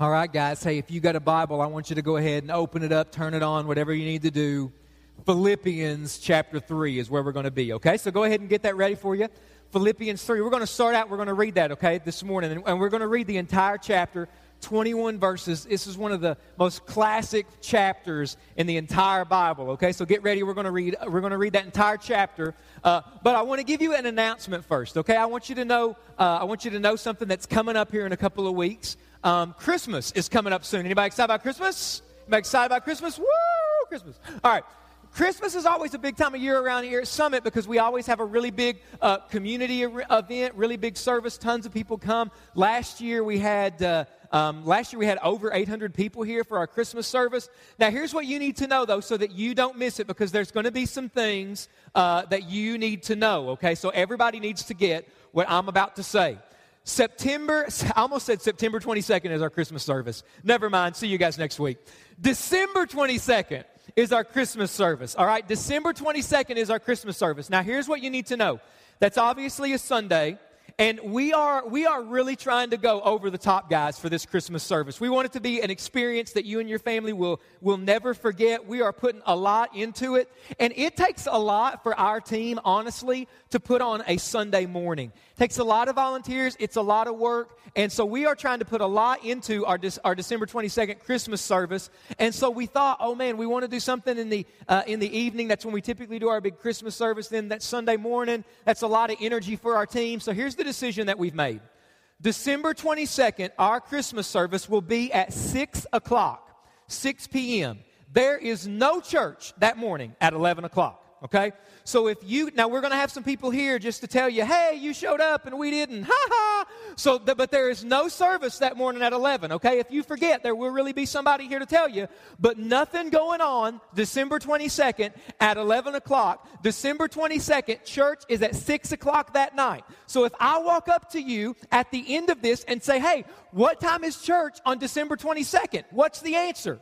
All right, guys. Hey, if you got a Bible, I want you to go ahead and open it up, turn it on, whatever you need to do. Philippians chapter 3 is where we're going to be, okay? So go ahead and get that ready for you. Philippians 3. We're going to start out, we're going to read that, okay, this morning. And we're going to read the entire chapter, 21 verses. This is one of the most classic chapters in the entire Bible, okay? So get ready. We're going to read, we're going to read that entire chapter. Uh, but I want to give you an announcement first, okay? I want you to know, uh, I want you to know something that's coming up here in a couple of weeks. Um, Christmas is coming up soon. Anybody excited about Christmas? Anybody excited about Christmas? Woo! Christmas. All right. Christmas is always a big time of year around here at Summit because we always have a really big uh, community event, really big service. Tons of people come. Last year we had uh, um, last year we had over 800 people here for our Christmas service. Now here's what you need to know though, so that you don't miss it, because there's going to be some things uh, that you need to know. Okay, so everybody needs to get what I'm about to say. September, I almost said September 22nd is our Christmas service. Never mind. See you guys next week. December 22nd is our Christmas service. All right. December 22nd is our Christmas service. Now, here's what you need to know that's obviously a Sunday. And we are, we are really trying to go over the top, guys, for this Christmas service. We want it to be an experience that you and your family will, will never forget. We are putting a lot into it. And it takes a lot for our team, honestly, to put on a Sunday morning. Takes a lot of volunteers, it's a lot of work. And so we are trying to put a lot into our, our December 22nd Christmas service. And so we thought, oh man, we want to do something in the, uh, in the evening. That's when we typically do our big Christmas service. Then that Sunday morning, that's a lot of energy for our team. So here's the decision that we've made. December 22nd, our Christmas service will be at 6 o'clock, 6 p.m. There is no church that morning at 11 o'clock okay? So if you, now we're going to have some people here just to tell you, hey, you showed up and we didn't, ha ha. So, but there is no service that morning at 11, okay? If you forget, there will really be somebody here to tell you, but nothing going on December 22nd at 11 o'clock. December 22nd, church is at 6 o'clock that night. So if I walk up to you at the end of this and say, hey, what time is church on December 22nd? What's the answer?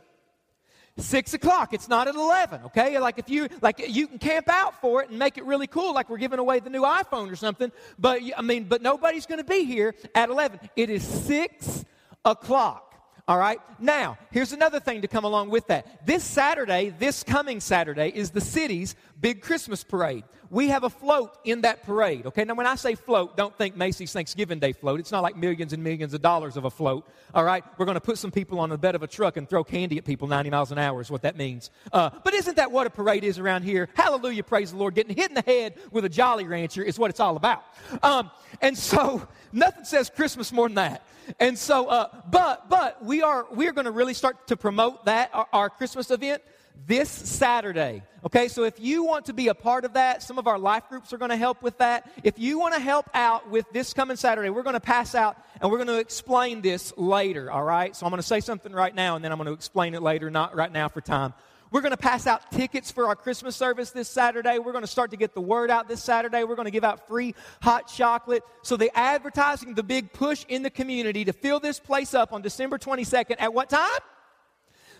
Six o'clock. It's not at 11, okay? Like if you, like you can camp out for it and make it really cool, like we're giving away the new iPhone or something. But I mean, but nobody's going to be here at 11. It is six o'clock. All right. Now, here's another thing to come along with that. This Saturday, this coming Saturday, is the city's big Christmas parade. We have a float in that parade. Okay. Now, when I say float, don't think Macy's Thanksgiving Day float. It's not like millions and millions of dollars of a float. All right. We're going to put some people on the bed of a truck and throw candy at people 90 miles an hour, is what that means. Uh, but isn't that what a parade is around here? Hallelujah. Praise the Lord. Getting hit in the head with a Jolly Rancher is what it's all about. Um, and so, nothing says Christmas more than that. And so, uh, but but we are we are going to really start to promote that our, our, Christmas event this Saturday. Okay, so if you want to be a part of that, some of our life groups are going to help with that. If you want to help out with this coming Saturday, we're going to pass out and we're going to explain this later. All right, so I'm going to say something right now and then I'm going to explain it later, not right now for time. We're going to pass out tickets for our Christmas service this Saturday. We're going to start to get the word out this Saturday. We're going to give out free hot chocolate. So the advertising, the big push in the community to fill this place up on December 22nd at what time?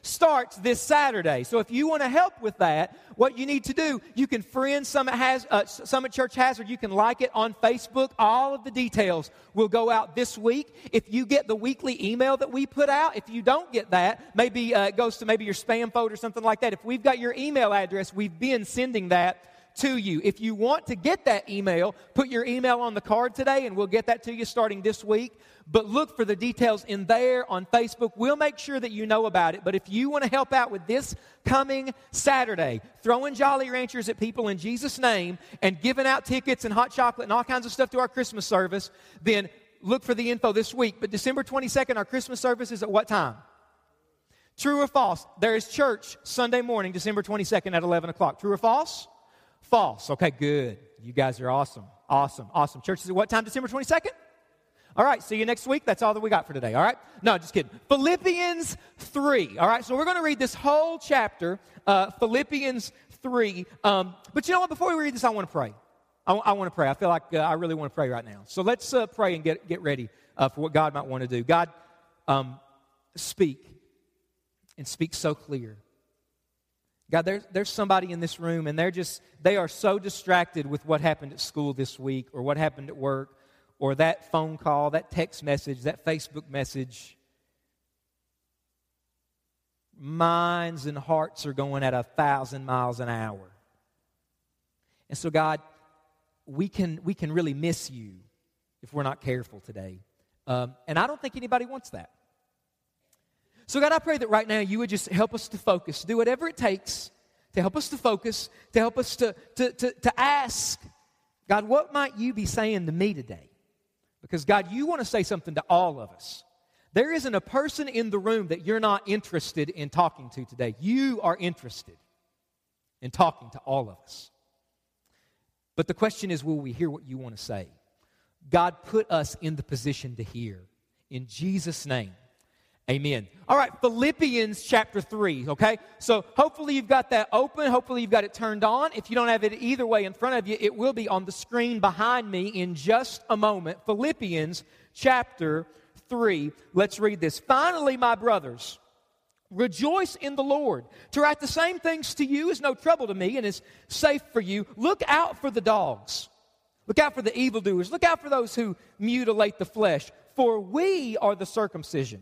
Starts this Saturday. So if you want to help with that, what you need to do, you can friend Summit, Has, uh, Summit Church Hazard. You can like it on Facebook. All of the details will go out this week. If you get the weekly email that we put out, if you don't get that, maybe uh, it goes to maybe your spam folder or something like that. If we've got your email address, we've been sending that to you. If you want to get that email, put your email on the card today and we'll get that to you starting this week but look for the details in there on Facebook. We'll make sure that you know about it. But if you want to help out with this coming Saturday, throwing Jolly Ranchers at people in Jesus' name and giving out tickets and hot chocolate and all kinds of stuff to our Christmas service, then look for the info this week. But December 22nd, our Christmas service is at what time? True or false? There is church Sunday morning, December 22nd at 11 o'clock. True or false? False. Okay, good. You guys are awesome. Awesome. Awesome. Church is at what time, December 22nd? All right, see you next week. That's all that we got for today, all right? No, just kidding. Philippians 3, all right? So we're going to read this whole chapter, uh, Philippians 3. Um, but you know what? Before we read this, I want to pray. I, I want to pray. I feel like uh, I really want to pray right now. So let's uh, pray and get, get ready uh, for what God might want to do. God, um, speak and speak so clear. God, there's, there's somebody in this room and they're just, they are so distracted with what happened at school this week or what happened at work or that phone call, that text message, that Facebook message. minds and hearts are going at a thousand miles an hour. And so, God, we can, we can really miss you if we're not careful today. Um, and I don't think anybody wants that. So, God, I pray that right now you would just help us to focus, do whatever it takes to help us to focus, to help us to, to, to, to ask, God, what might you be saying to me today? Because, God, you want to say something to all of us. There isn't a person in the room that you're not interested in talking to today. You are interested in talking to all of us. But the question is will we hear what you want to say? God put us in the position to hear. In Jesus' name. Amen. All right, Philippians chapter 3, okay? So hopefully you've got that open. Hopefully you've got it turned on. If you don't have it either way in front of you, it will be on the screen behind me in just a moment. Philippians chapter 3. Let's read this. Finally, my brothers, rejoice in the Lord. To write the same things to you is no trouble to me and is safe for you. Look out for the dogs. Look out for the evildoers. Look out for those who mutilate the flesh. For we are the circumcision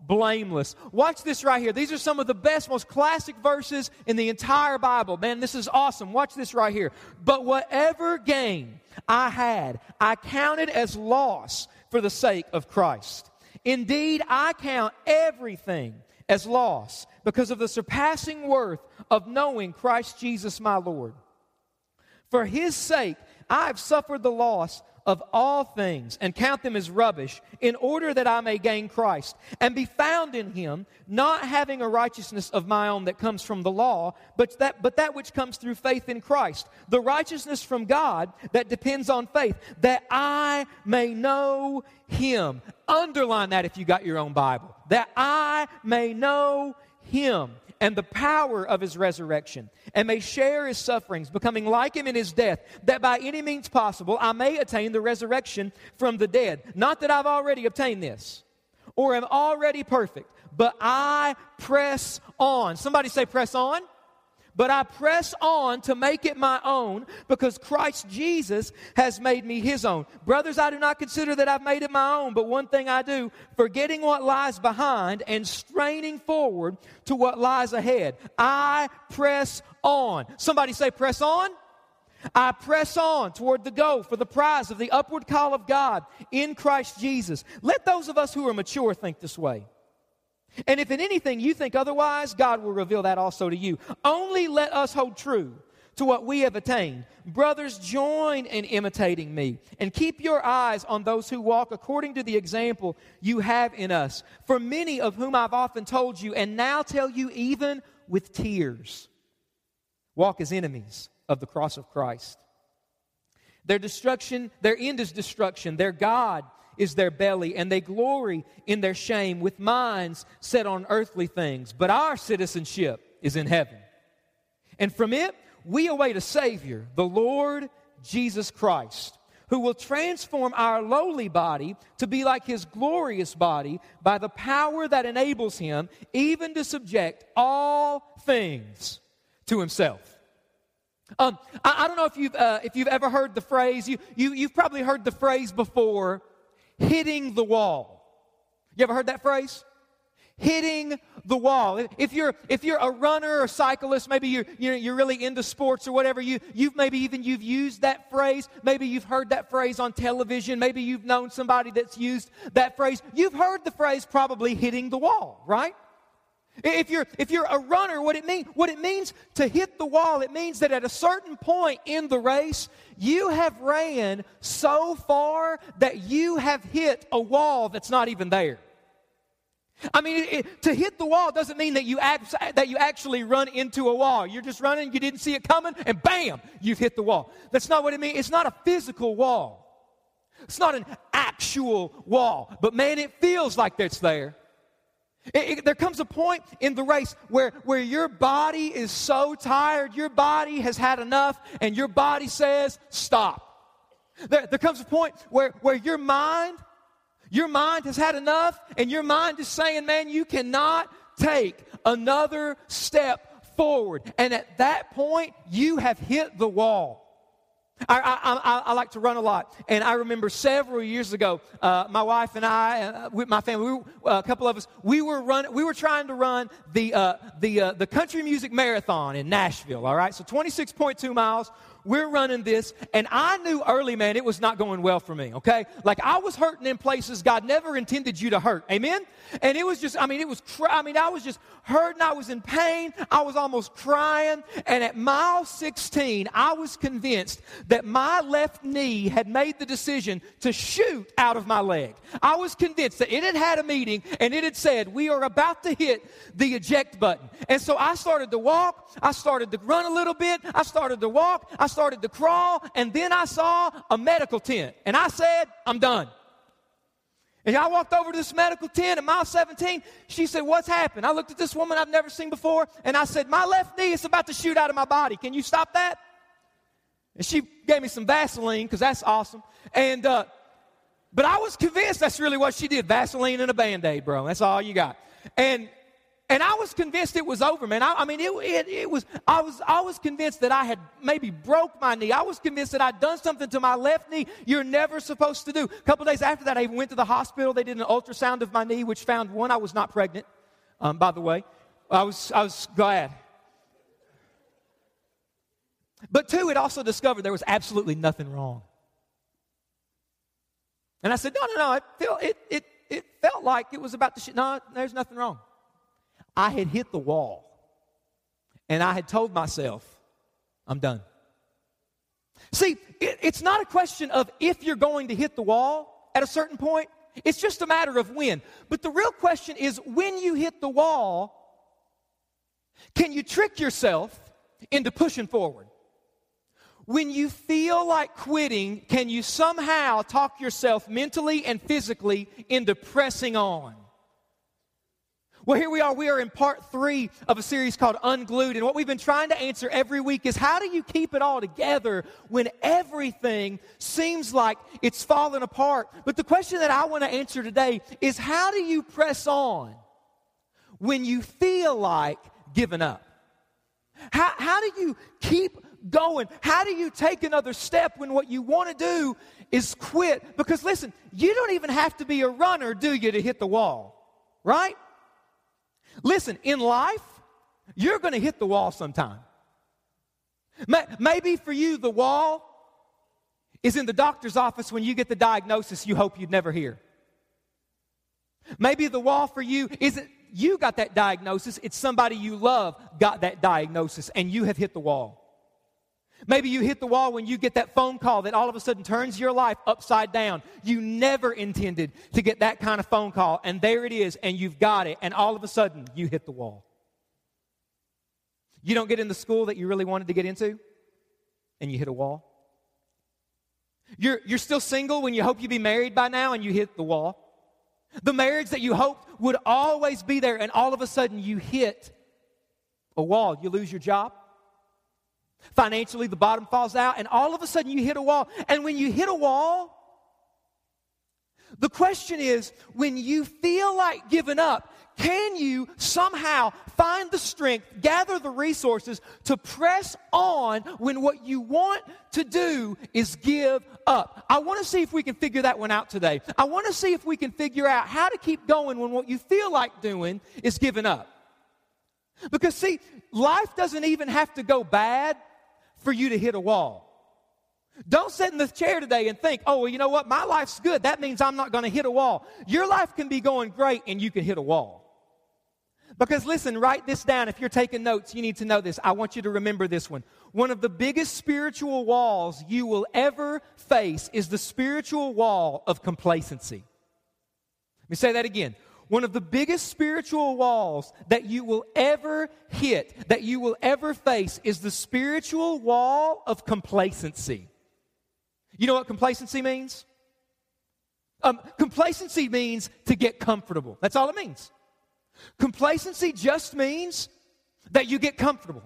blameless. Watch this right here. These are some of the best, most classic verses in the entire Bible. Man, this is awesome. Watch this right here. But whatever gain I had, I counted as loss for the sake of Christ. Indeed, I count everything as loss because of the surpassing worth of knowing Christ Jesus my Lord. For his sake, I have suffered the loss of all things and count them as rubbish in order that I may gain Christ and be found in him, not having a righteousness of my own that comes from the law, but that, but that which comes through faith in Christ. The righteousness from God that depends on faith, that I may know him. Underline that if you got your own Bible. That I may know him and the power of his resurrection, and may share his sufferings, becoming like him in his death, that by any means possible I may attain the resurrection from the dead. Not that I've already obtained this or am already perfect, but I press on. Somebody say, press on but I press on to make it my own because Christ Jesus has made me his own. Brothers, I do not consider that I've made it my own, but one thing I do, forgetting what lies behind and straining forward to what lies ahead, I press on. Somebody say, press on. I press on toward the goal for the prize of the upward call of God in Christ Jesus. Let those of us who are mature think this way. And if in anything you think otherwise, God will reveal that also to you. Only let us hold true to what we have attained. Brothers, join in imitating me and keep your eyes on those who walk according to the example you have in us. For many of whom I've often told you, and now tell you even with tears, walk as enemies of the cross of Christ. Their destruction, their end is destruction. Their God is their belly, and they glory in their shame with minds set on earthly things. But our citizenship is in heaven. And from it, we await a Savior, the Lord Jesus Christ, who will transform our lowly body to be like his glorious body by the power that enables him even to subject all things to himself. Um, I, I, don't know if you've, uh, if you've ever heard the phrase, you, you, you've probably heard the phrase before hitting the wall. You ever heard that phrase? Hitting the wall. If you're if you're a runner or cyclist, maybe you're you're, you're really into sports or whatever. You you've maybe even you've used that phrase. Maybe you've heard that phrase on television. Maybe you've known somebody that's used that phrase. You've heard the phrase probably hitting the wall, right? If you're, if you're a runner, what it, mean, what it means to hit the wall, it means that at a certain point in the race, you have ran so far that you have hit a wall that's not even there. I mean, it, to hit the wall doesn't mean that you, that you actually run into a wall. You're just running, you didn't see it coming, and bam, you've hit the wall. That's not what it means. It's not a physical wall, it's not an actual wall. But man, it feels like it's there. It, it, there comes a point in the race where, where your body is so tired, your body has had enough, and your body says, stop. There, there comes a point where, where your mind, your mind has had enough, and your mind is saying, man, you cannot take another step forward. And at that point, you have hit the wall. I, I, I, like to run a lot. And I remember several years ago, uh, my wife and I, uh, with my family, we uh, a couple of us, we were running, we were trying to run the, uh, the, uh, the country music marathon in Nashville, all right? So 26.2 miles we're running this, and I knew early, man, it was not going well for me, okay? Like I was hurting in places God never intended you to hurt, amen? And it was just, I mean, it was, cr- I mean, I was just hurting, I was in pain, I was almost crying, and at mile 16, I was convinced that my left knee had made the decision to shoot out of my leg. I was convinced that it had had a meeting and it had said, We are about to hit the eject button. And so I started to walk, I started to run a little bit, I started to walk, I started to crawl, and then I saw a medical tent. And I said, I'm done. And I walked over to this medical tent at mile 17. She said, What's happened? I looked at this woman I've never seen before, and I said, My left knee is about to shoot out of my body. Can you stop that? And she gave me some Vaseline, because that's awesome. And, uh, but I was convinced that's really what she did Vaseline and a band aid, bro. That's all you got. And and I was convinced it was over, man. I, I mean, it, it, it, was, I was, I was convinced that I had maybe broke my knee. I was convinced that I'd done something to my left knee you're never supposed to do. A couple days after that, I went to the hospital. They did an ultrasound of my knee, which found one, I was not pregnant, um, by the way. I was, I was glad. But two, it also discovered there was absolutely nothing wrong. And I said, no, no, no, it, felt, it, it, it felt like it was about to shit. No, there's nothing wrong. I had hit the wall. And I had told myself, I'm done. See, it, it's not a question of if you're going to hit the wall at a certain point, it's just a matter of when. But the real question is when you hit the wall, can you trick yourself into pushing forward? When you feel like quitting, can you somehow talk yourself mentally and physically into pressing on? Well, here we are. We are in part three of a series called Unglued. And what we've been trying to answer every week is how do you keep it all together when everything seems like it's falling apart? But the question that I want to answer today is how do you press on when you feel like giving up? How, how do you keep going? How do you take another step when what you want to do is quit? Because listen, you don't even have to be a runner, do you, to hit the wall, right? Listen, in life, you're going to hit the wall sometime. Maybe for you, the wall is in the doctor's office when you get the diagnosis you hope you'd never hear. Maybe the wall for you isn't you got that diagnosis, it's somebody you love got that diagnosis and you have hit the wall. Maybe you hit the wall when you get that phone call that all of a sudden turns your life upside down. You never intended to get that kind of phone call, and there it is, and you've got it, and all of a sudden you hit the wall. You don't get in the school that you really wanted to get into, and you hit a wall. You're, you're still single when you hope you'd be married by now, and you hit the wall. The marriage that you hoped would always be there, and all of a sudden you hit a wall. You lose your job. Financially, the bottom falls out, and all of a sudden you hit a wall. And when you hit a wall, the question is when you feel like giving up, can you somehow find the strength, gather the resources to press on when what you want to do is give up? I want to see if we can figure that one out today. I want to see if we can figure out how to keep going when what you feel like doing is giving up. Because, see, life doesn't even have to go bad for you to hit a wall. Don't sit in the chair today and think, oh, well, you know what? My life's good. That means I'm not going to hit a wall. Your life can be going great and you can hit a wall. Because listen, write this down. If you're taking notes, you need to know this. I want you to remember this one. One of the biggest spiritual walls you will ever face is the spiritual wall of complacency. Let me say that again one of the biggest spiritual walls that you will ever hit, that you will ever face, is the spiritual wall of complacency. You know what complacency means? Um, complacency means to get comfortable. That's all it means. Complacency just means that you get comfortable.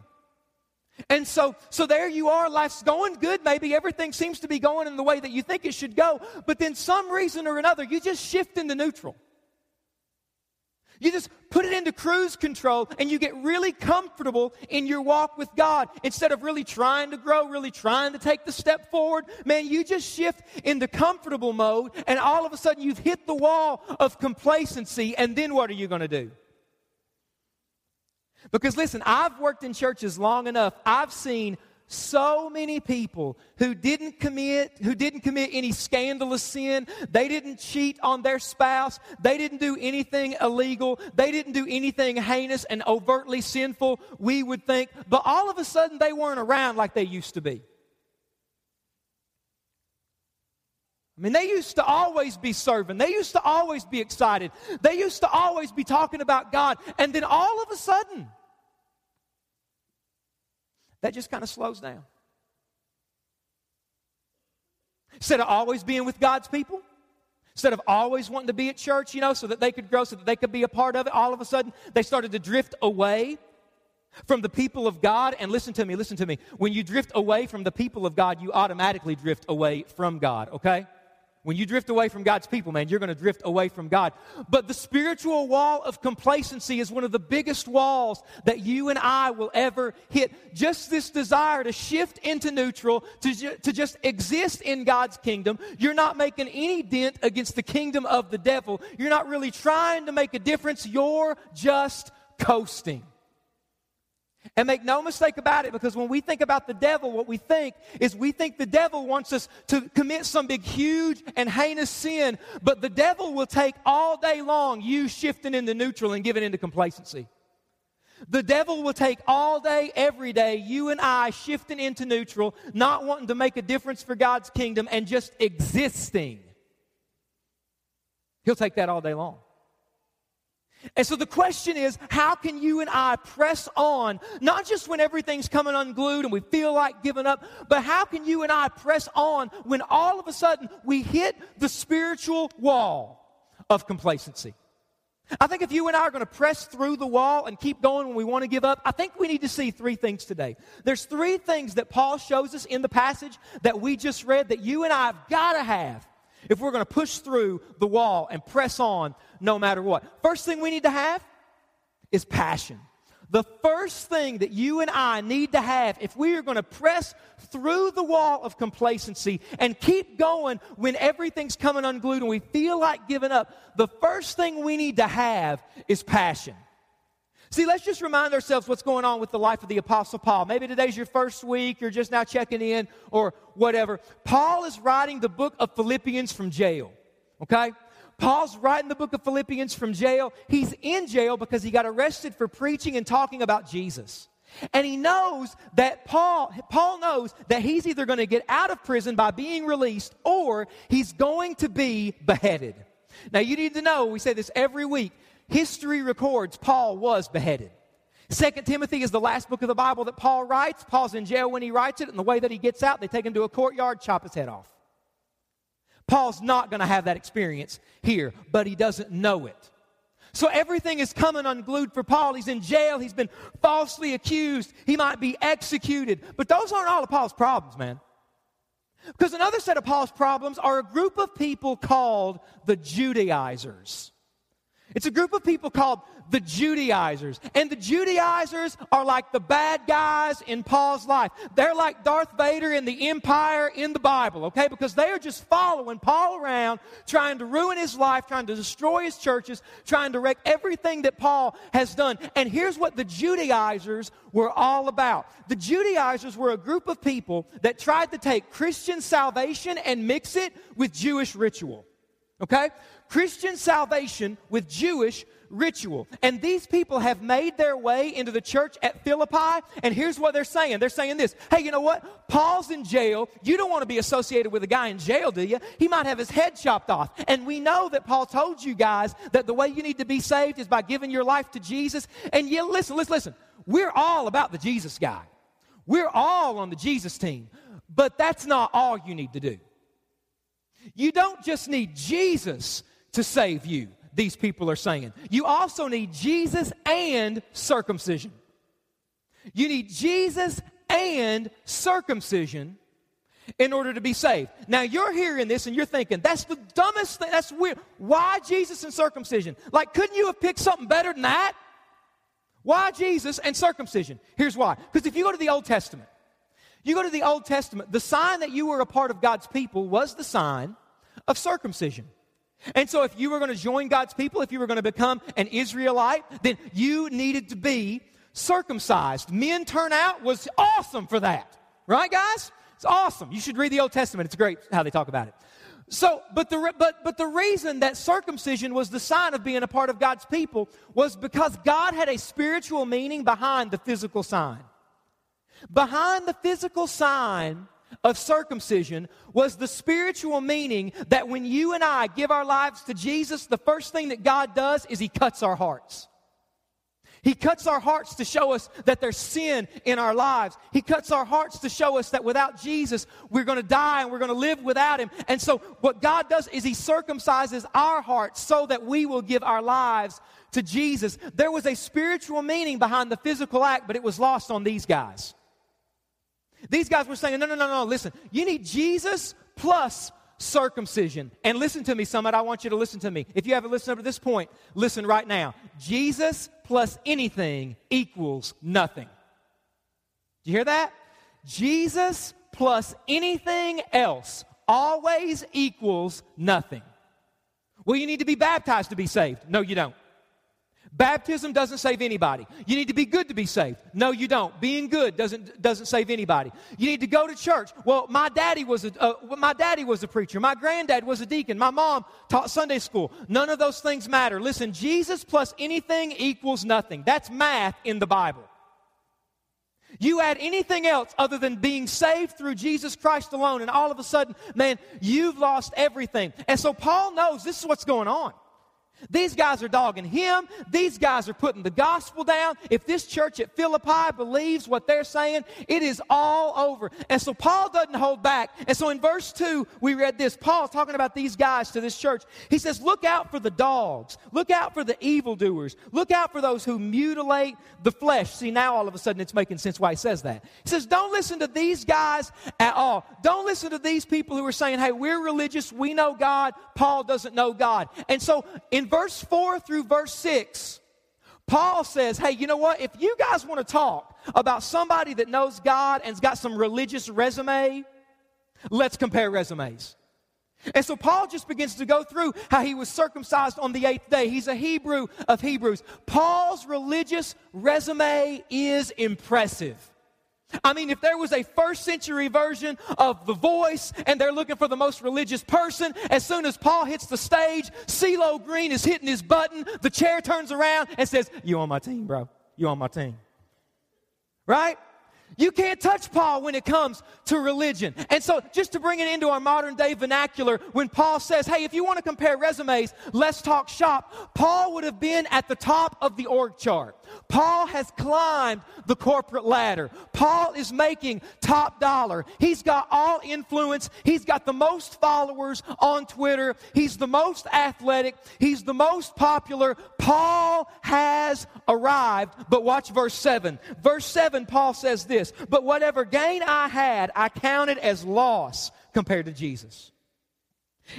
And so, so there you are, life's going good, maybe everything seems to be going in the way that you think it should go, but then some reason or another, you just shift into neutral. You just put it into cruise control and you get really comfortable in your walk with God. Instead of really trying to grow, really trying to take the step forward, man, you just shift into comfortable mode and all of a sudden you've hit the wall of complacency. And then what are you going to do? Because listen, I've worked in churches long enough. I've seen so many people who didn't commit who didn't commit any scandalous sin they didn't cheat on their spouse they didn't do anything illegal they didn't do anything heinous and overtly sinful we would think but all of a sudden they weren't around like they used to be I mean, they used to always be serving. They used to always be excited. They used to always be talking about God. And then all of a sudden, that just kind of slows down. Instead of always being with God's people, instead of always wanting to be at church, you know, so that they could grow, so that they could be a part of it, all of a sudden they started to drift away from the people of God. And listen to me, listen to me. When you drift away from the people of God, you automatically drift away from God, okay? When you drift away from God's people, man, you're going to drift away from God. But the spiritual wall of complacency is one of the biggest walls that you and I will ever hit. Just this desire to shift into neutral, to, ju- to just exist in God's kingdom. You're not making any dent against the kingdom of the devil. You're not really trying to make a difference. You're just coasting. And make no mistake about it, because when we think about the devil, what we think is we think the devil wants us to commit some big, huge, and heinous sin, but the devil will take all day long you shifting into neutral and giving into complacency. The devil will take all day, every day, you and I shifting into neutral, not wanting to make a difference for God's kingdom, and just existing. He'll take that all day long. And so the question is, how can you and I press on, not just when everything's coming unglued and we feel like giving up, but how can you and I press on when all of a sudden we hit the spiritual wall of complacency? I think if you and I are going to press through the wall and keep going when we want to give up, I think we need to see three things today. There's three things that Paul shows us in the passage that we just read that you and I have got to have if we're going to push through the wall and press on no matter what. First thing we need to have is passion. The first thing that you and I need to have if we are going to press through the wall of complacency and keep going when everything's coming unglued and we feel like giving up, the first thing we need to have is passion. See, let's just remind ourselves what's going on with the life of the Apostle Paul. Maybe today's your first week, you're just now checking in, or whatever. Paul is writing the book of Philippians from jail, okay? Paul's writing the book of Philippians from jail. He's in jail because he got arrested for preaching and talking about Jesus. And he knows that Paul, Paul knows that he's either going to get out of prison by being released or he's going to be beheaded. Now, you need to know, we say this every week, history records Paul was beheaded. Second Timothy is the last book of the Bible that Paul writes. Paul's in jail when he writes it, and the way that he gets out, they take him to a courtyard, chop his head off. Paul's not going to have that experience here, but he doesn't know it. So everything is coming unglued for Paul. He's in jail. He's been falsely accused. He might be executed. But those aren't all of Paul's problems, man. Because another set of Paul's problems are a group of people called the Judaizers. It's a group of people called the Judaizers. And the Judaizers are like the bad guys in Paul's life. They're like Darth Vader in the Empire in the Bible, okay? Because they are just following Paul around, trying to ruin his life, trying to destroy his churches, trying to wreck everything that Paul has done. And here's what the Judaizers were all about the Judaizers were a group of people that tried to take Christian salvation and mix it with Jewish ritual. Okay? Christian salvation with Jewish ritual. And these people have made their way into the church at Philippi. And here's what they're saying they're saying this Hey, you know what? Paul's in jail. You don't want to be associated with a guy in jail, do you? He might have his head chopped off. And we know that Paul told you guys that the way you need to be saved is by giving your life to Jesus. And you listen, listen, listen. We're all about the Jesus guy. We're all on the Jesus team. But that's not all you need to do. You don't just need Jesus to save you. these people are saying. You also need Jesus and circumcision. You need Jesus and circumcision in order to be saved. Now you're hearing this and you're thinking, that's the dumbest thing. That's weird. Why Jesus and circumcision? Like, couldn't you have picked something better than that? Why Jesus and circumcision? Here's why. Because if you go to the Old Testament, you go to the Old Testament, the sign that you were a part of God's people was the sign of circumcision. And so, if you were going to join God's people, if you were going to become an Israelite, then you needed to be circumcised. Men turnout was awesome for that. Right, guys? It's awesome. You should read the Old Testament. It's great how they talk about it. So, but the, but, but the reason that circumcision was the sign of being a part of God's people was because God had a spiritual meaning behind the physical sign. Behind the physical sign of circumcision was the spiritual meaning that when you and I give our lives to Jesus, the first thing that God does is He cuts our hearts. He cuts our hearts to show us that there's sin in our lives. He cuts our hearts to show us that without Jesus, we're going to die and we're going to live without Him. And so, what God does is He circumcises our hearts so that we will give our lives to Jesus. There was a spiritual meaning behind the physical act, but it was lost on these guys. These guys were saying, no, no, no, no, listen, you need Jesus plus circumcision. And listen to me, Summit, I want you to listen to me. If you haven't listened up to this point, listen right now. Jesus plus anything equals nothing. Do you hear that? Jesus plus anything else always equals nothing. Well, you need to be baptized to be saved. No, you don't. Baptism doesn't save anybody. You need to be good to be saved. No, you don't. Being good doesn't, doesn't save anybody. You need to go to church. Well, my daddy was a, uh, my daddy was a preacher. My granddad was a deacon. My mom taught Sunday school. None of those things matter. Listen, Jesus plus anything equals nothing. That's math in the Bible. You add anything else other than being saved through Jesus Christ alone, and all of a sudden, man, you've lost everything. And so Paul knows this is what's going on. These guys are dogging him. These guys are putting the gospel down. If this church at Philippi believes what they're saying, it is all over. And so Paul doesn't hold back. And so in verse 2, we read this. Paul's talking about these guys to this church. He says, Look out for the dogs. Look out for the evildoers. Look out for those who mutilate the flesh. See, now all of a sudden it's making sense why he says that. He says, Don't listen to these guys at all. Don't listen to these people who are saying, Hey, we're religious. We know God. Paul doesn't know God. And so in verse 4 through verse 6, Paul says, hey, you know what? If you guys want to talk about somebody that knows God and's got some religious resume, let's compare resumes. And so Paul just begins to go through how he was circumcised on the eighth day. He's a Hebrew of Hebrews. Paul's religious resume is impressive. I mean, if there was a first century version of The Voice and they're looking for the most religious person, as soon as Paul hits the stage, CeeLo Green is hitting his button, the chair turns around and says, You on my team, bro. You on my team. Right? You can't touch Paul when it comes to religion. And so, just to bring it into our modern day vernacular, when Paul says, Hey, if you want to compare resumes, let's talk shop, Paul would have been at the top of the org chart. Paul has climbed the corporate ladder. Paul is making top dollar. He's got all influence. He's got the most followers on Twitter. He's the most athletic. He's the most popular. Paul has arrived. But watch verse 7. Verse 7, Paul says this But whatever gain I had, I counted as loss compared to Jesus.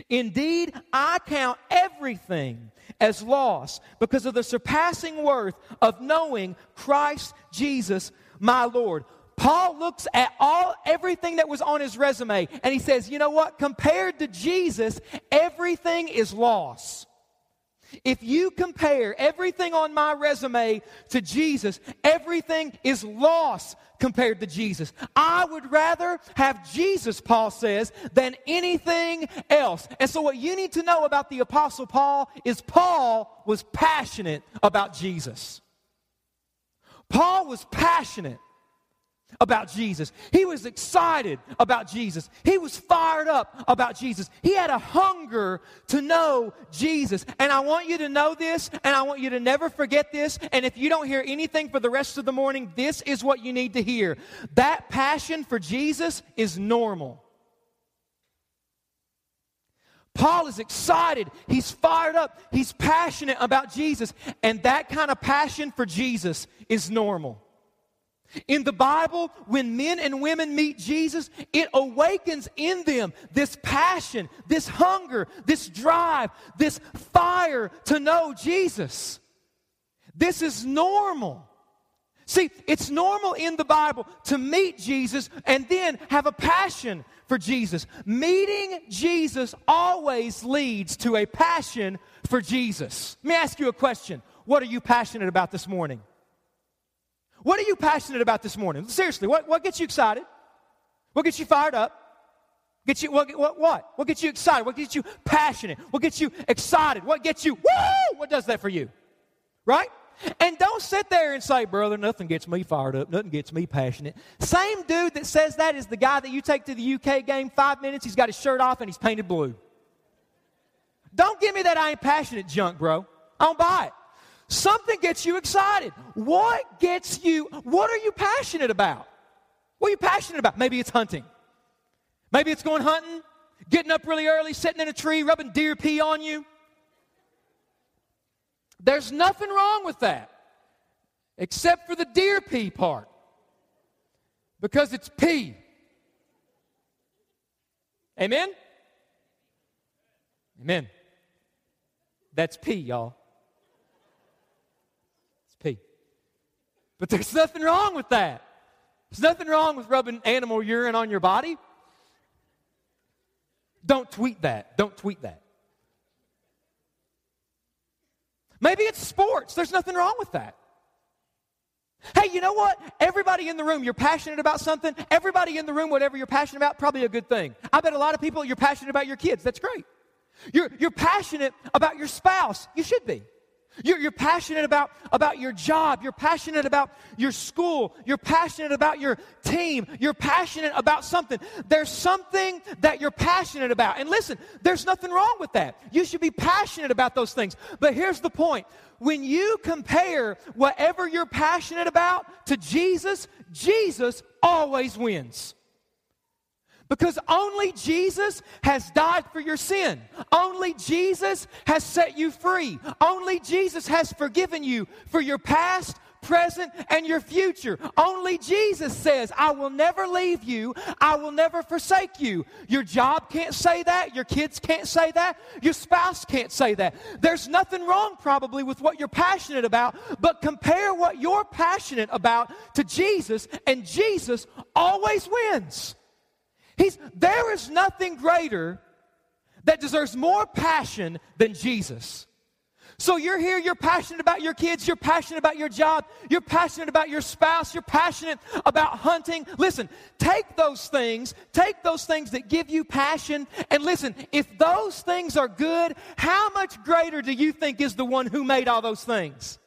Indeed, I count everything as loss because of the surpassing worth of knowing Christ Jesus, my Lord. Paul looks at all everything that was on his resume and he says, "You know what? Compared to Jesus, everything is loss." If you compare everything on my resume to Jesus, everything is lost compared to Jesus. I would rather have Jesus, Paul says, than anything else. And so, what you need to know about the Apostle Paul is Paul was passionate about Jesus. Paul was passionate about Jesus. He was excited about Jesus. He was fired up about Jesus. He had a hunger to know Jesus. And I want you to know this, and I want you to never forget this. And if you don't hear anything for the rest of the morning, this is what you need to hear. That passion for Jesus is normal. Paul is excited. He's fired up. He's passionate about Jesus. And that kind of passion for Jesus is normal. In the Bible, when men and women meet Jesus, it awakens in them this passion, this hunger, this drive, this fire to know Jesus. This is normal. See, it's normal in the Bible to meet Jesus and then have a passion for Jesus. Meeting Jesus always leads to a passion for Jesus. Let me ask you a question. What are you passionate about this morning? What are you passionate about this morning? Seriously, what, what gets you excited? What gets you fired up? Get you what, what what? What gets you excited? What gets you passionate? What gets you excited? What gets you woo? What does that for you? Right? And don't sit there and say, brother, nothing gets me fired up, nothing gets me passionate. Same dude that says that is the guy that you take to the UK game five minutes, he's got his shirt off and he's painted blue. Don't give me that I ain't passionate junk, bro. I don't buy it. Something gets you excited. What gets you, what are you passionate about? What are you passionate about? Maybe it's hunting. Maybe it's going hunting, getting up really early, sitting in a tree, rubbing deer pee on you. There's nothing wrong with that, except for the deer pee part, because it's pee. Amen? Amen. That's pee, y'all. But there's nothing wrong with that. There's nothing wrong with rubbing animal urine on your body. Don't tweet that. Don't tweet that. Maybe it's sports. There's nothing wrong with that. Hey, you know what? Everybody in the room, you're passionate about something. Everybody in the room, whatever you're passionate about, probably a good thing. I bet a lot of people, you're passionate about your kids. That's great. You're, you're passionate about your spouse. You should be. You're, you're, passionate about, about your job. You're passionate about your school. You're passionate about your team. You're passionate about something. There's something that you're passionate about. And listen, there's nothing wrong with that. You should be passionate about those things. But here's the point when you compare whatever you're passionate about to Jesus, Jesus always wins. Because only Jesus has died for your sin. Only Jesus has set you free. Only Jesus has forgiven you for your past, present, and your future. Only Jesus says, I will never leave you. I will never forsake you. Your job can't say that. Your kids can't say that. Your spouse can't say that. There's nothing wrong probably with what you're passionate about, but compare what you're passionate about to Jesus, and Jesus always wins. He's, there is nothing greater that deserves more passion than Jesus. So you're here, you're passionate about your kids, you're passionate about your job, you're passionate about your spouse, you're passionate about hunting. Listen, take those things, take those things that give you passion, and listen, if those things are good, how much greater do you think is the one who made all those things?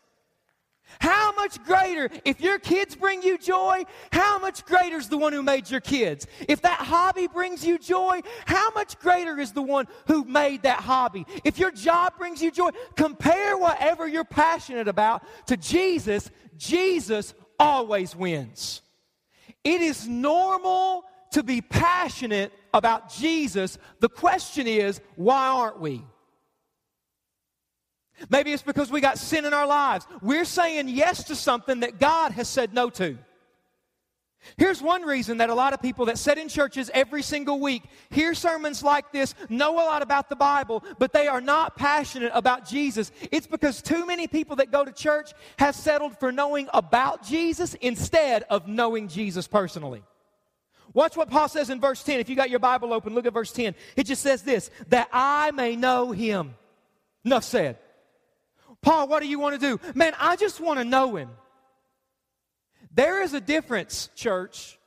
How much greater, if your kids bring you joy, how much greater is the one who made your kids? If that hobby brings you joy, how much greater is the one who made that hobby? If your job brings you joy, compare whatever you're passionate about to Jesus. Jesus always wins. It is normal to be passionate about Jesus. The question is, why aren't we? Maybe it's because we got sin in our lives. We're saying yes to something that God has said no to. Here's one reason that a lot of people that sit in churches every single week hear sermons like this, know a lot about the Bible, but they are not passionate about Jesus. It's because too many people that go to church have settled for knowing about Jesus instead of knowing Jesus personally. Watch what Paul says in verse 10. If you got your Bible open, look at verse 10. It just says this that I may know him. Enough said. Paul, what do you want to do? Man, I just want to know him. There is a difference, church,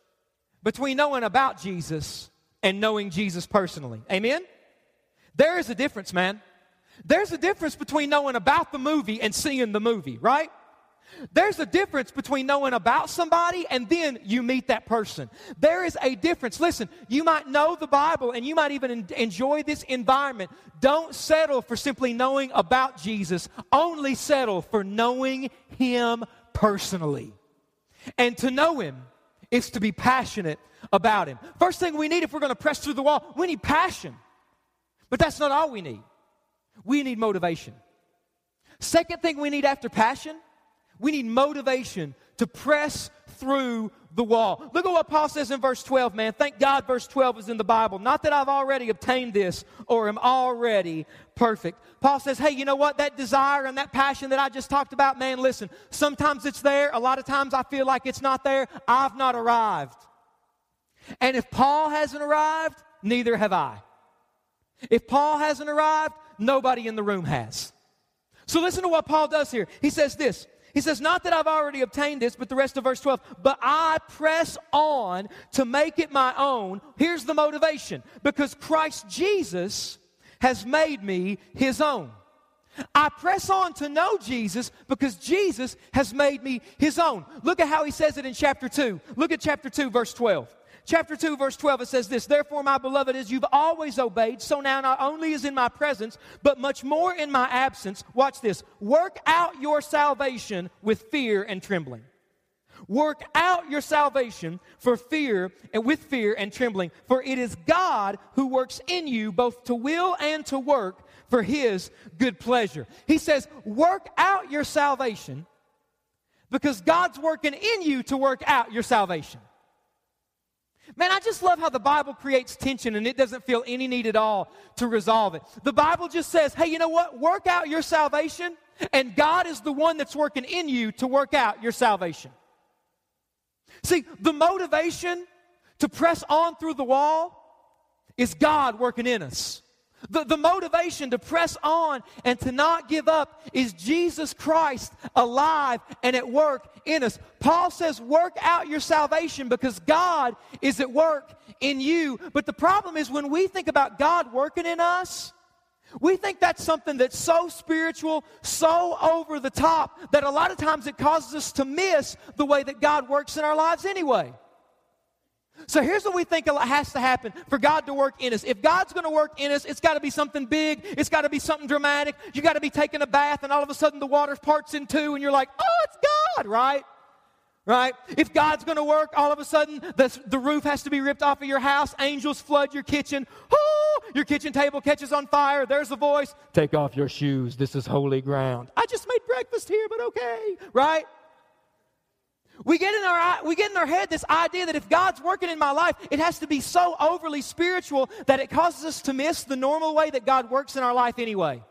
between knowing about Jesus and knowing Jesus personally. Amen? There is a difference, man. There's a difference between knowing about the movie and seeing the movie, right? There's a difference between knowing about somebody and then you meet that person. There is a difference. Listen, you might know the Bible and you might even enjoy this environment. Don't settle for simply knowing about Jesus, only settle for knowing Him personally. And to know Him is to be passionate about Him. First thing we need if we're going to press through the wall, we need passion. But that's not all we need. We need motivation. Second thing we need after passion, we need motivation to press through the wall. Look at what Paul says in verse 12, man. Thank God verse 12 is in the Bible. Not that I've already obtained this or am already perfect. Paul says, hey, you know what? That desire and that passion that I just talked about, man, listen, sometimes it's there. A lot of times I feel like it's not there. I've not arrived. And if Paul hasn't arrived, neither have I. If Paul hasn't arrived, nobody in the room has. So listen to what Paul does here. He says this he says, Not that I've already obtained this, but the rest of verse 12, but I press on to make it my own. Here's the motivation because Christ Jesus has made me his own. I press on to know Jesus because Jesus has made me his own. Look at how he says it in chapter 2. Look at chapter 2, verse 12 chapter 2, verse 12, it says this Therefore, my beloved, as you've always obeyed, so now not only is in my presence, but much more in my absence, watch this, work out your salvation with fear and trembling. Work out your salvation for fear and with fear and trembling, for it is God who works in you both to will and to work for his good pleasure. He says, work out your salvation because God's working in you to work out your salvation. Man, I just love how the Bible creates tension and it doesn't feel any need at all to resolve it. The Bible just says, hey, you know what? Work out your salvation, and God is the one that's working in you to work out your salvation. See, the motivation to press on through the wall is God working in us. The, the motivation to press on and to not give up is Jesus Christ alive and at work in us. Paul says, Work out your salvation because God is at work in you. But the problem is when we think about God working in us, we think that's something that's so spiritual, so over the top, that a lot of times it causes us to miss the way that God works in our lives anyway. So here's what we think has to happen for God to work in us. If God's going to work in us, it's got to be something big. It's got to be something dramatic. You got to be taking a bath, and all of a sudden the water parts in two, and you're like, "Oh, it's God!" Right? Right? If God's going to work, all of a sudden the, the roof has to be ripped off of your house. Angels flood your kitchen. Oh, your kitchen table catches on fire. There's a voice. Take off your shoes. This is holy ground. I just made breakfast here, but okay. Right? We get in our we get in our head this idea that if God's working in my life, it has to be so overly spiritual that it causes us to miss the normal way that God works in our life anyway.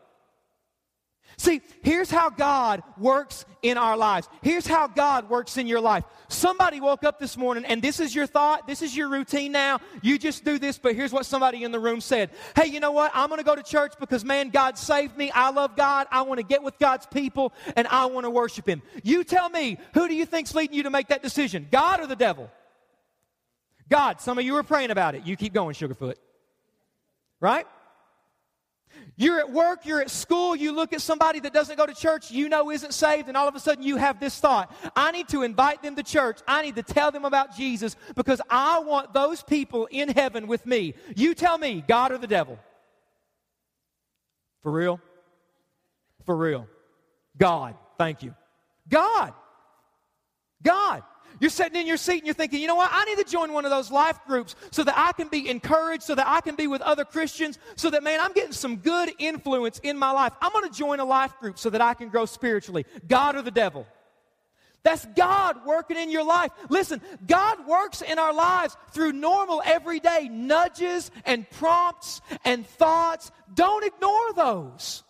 See, here's how God works in our lives. Here's how God works in your life. Somebody woke up this morning and this is your thought, this is your routine now. You just do this, but here's what somebody in the room said. Hey, you know what? I'm going to go to church because man, God saved me. I love God. I want to get with God's people and I want to worship him. You tell me, who do you think's leading you to make that decision? God or the devil? God. Some of you are praying about it. You keep going, Sugarfoot. Right? You're at work, you're at school, you look at somebody that doesn't go to church, you know isn't saved, and all of a sudden you have this thought I need to invite them to church. I need to tell them about Jesus because I want those people in heaven with me. You tell me, God or the devil? For real? For real. God. Thank you. God. God. You're sitting in your seat and you're thinking, you know what? I need to join one of those life groups so that I can be encouraged, so that I can be with other Christians, so that, man, I'm getting some good influence in my life. I'm going to join a life group so that I can grow spiritually. God or the devil? That's God working in your life. Listen, God works in our lives through normal, everyday nudges and prompts and thoughts. Don't ignore those.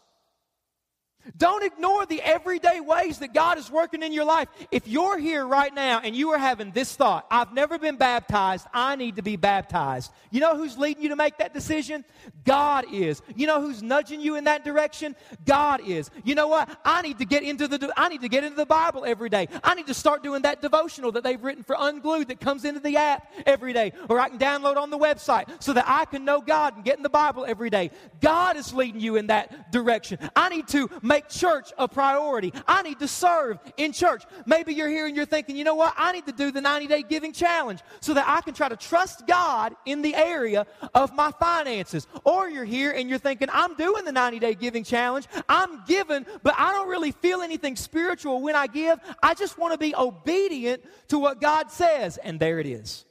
Don't ignore the everyday ways that God is working in your life. If you're here right now and you are having this thought, I've never been baptized, I need to be baptized. You know who's leading you to make that decision? God is. You know who's nudging you in that direction? God is. You know what? I need to get into the I need to get into the Bible every day. I need to start doing that devotional that they've written for Unglued that comes into the app every day or I can download on the website so that I can know God and get in the Bible every day. God is leading you in that direction. I need to make make church a priority. I need to serve in church. Maybe you're here and you're thinking, you know what? I need to do the 90 day giving challenge so that I can try to trust God in the area of my finances. Or you're here and you're thinking, I'm doing the 90 day giving challenge. I'm giving, but I don't really feel anything spiritual when I give. I just want to be obedient to what God says. And there it is.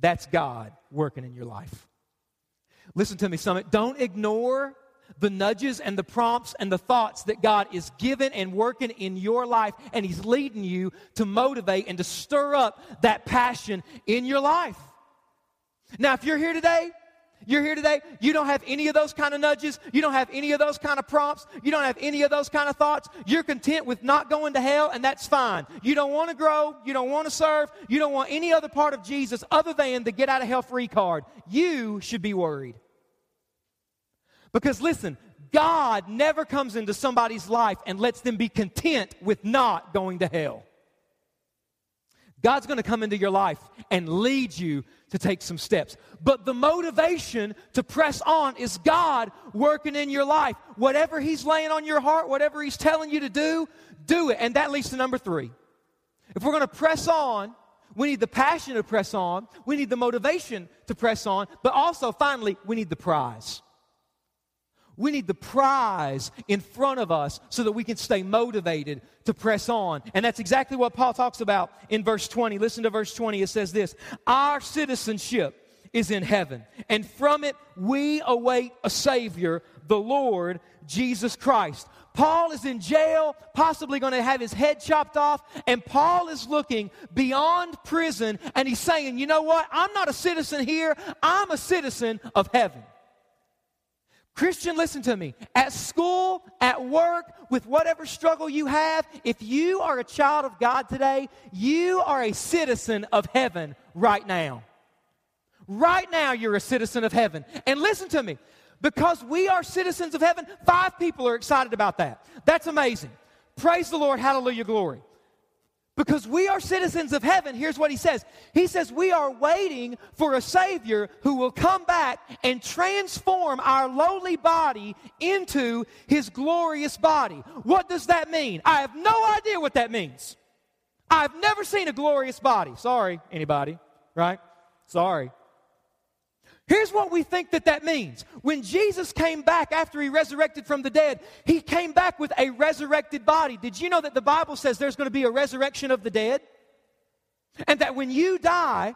That's God working in your life. Listen to me, Summit. Don't ignore the nudges and the prompts and the thoughts that God is giving and working in your life, and He's leading you to motivate and to stir up that passion in your life. Now, if you're here today you're here today, you don't have any of those kind of nudges, you don't have any of those kind of prompts, you don't have any of those kind of thoughts. You're content with not going to hell, and that's fine. You don't want to grow, you don't want to serve, you don't want any other part of Jesus other than the get out of hell free card. You should be worried. Because listen, God never comes into somebody's life and lets them be content with not going to hell. God's going to come into your life and lead you to take some steps. But the motivation to press on is God working in your life. Whatever He's laying on your heart, whatever He's telling you to do, do it. And that leads to number three. If we're going to press on, we need the passion to press on, we need the motivation to press on, but also, finally, we need the prize. We need the prize in front of us so that we can stay motivated to press on. And that's exactly what Paul talks about in verse 20. Listen to verse 20. It says this Our citizenship is in heaven, and from it we await a Savior, the Lord Jesus Christ. Paul is in jail, possibly going to have his head chopped off, and Paul is looking beyond prison and he's saying, You know what? I'm not a citizen here, I'm a citizen of heaven. Christian, listen to me. At school, at work, with whatever struggle you have, if you are a child of God today, you are a citizen of heaven right now. Right now, you're a citizen of heaven. And listen to me. Because we are citizens of heaven, five people are excited about that. That's amazing. Praise the Lord. Hallelujah. Glory. Because we are citizens of heaven, here's what he says. He says, We are waiting for a Savior who will come back and transform our lowly body into his glorious body. What does that mean? I have no idea what that means. I've never seen a glorious body. Sorry, anybody, right? Sorry. Here's what we think that that means. When Jesus came back after he resurrected from the dead, he came back with a resurrected body. Did you know that the Bible says there's going to be a resurrection of the dead? And that when you die,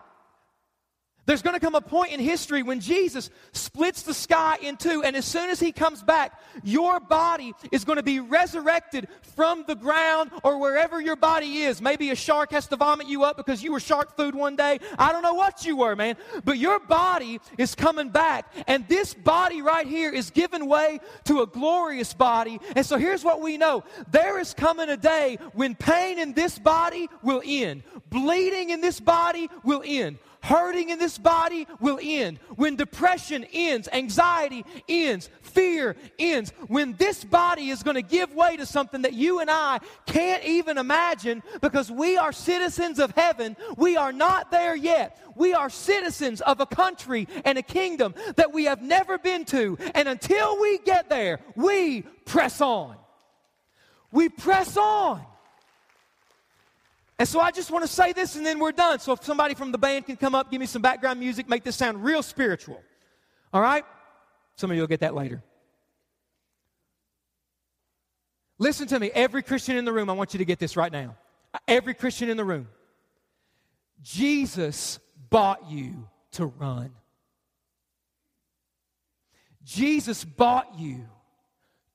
there's going to come a point in history when Jesus splits the sky in two, and as soon as he comes back, your body is going to be resurrected from the ground or wherever your body is. Maybe a shark has to vomit you up because you were shark food one day. I don't know what you were, man. But your body is coming back, and this body right here is giving way to a glorious body. And so here's what we know there is coming a day when pain in this body will end, bleeding in this body will end Hurting in this body will end. When depression ends, anxiety ends, fear ends. When this body is going to give way to something that you and I can't even imagine because we are citizens of heaven. We are not there yet. We are citizens of a country and a kingdom that we have never been to. And until we get there, we press on. We press on. And so I just want to say this and then we're done. So if somebody from the band can come up, give me some background music, make this sound real spiritual. All right? Some of you will get that later. Listen to me, every Christian in the room, I want you to get this right now. Every Christian in the room. Jesus bought you to run. Jesus bought you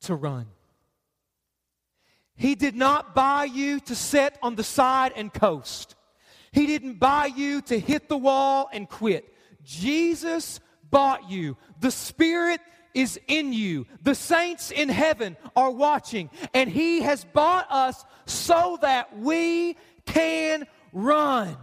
to run. He did not buy you to sit on the side and coast. He didn't buy you to hit the wall and quit. Jesus bought you. The Spirit is in you. The saints in heaven are watching. And He has bought us so that we can run.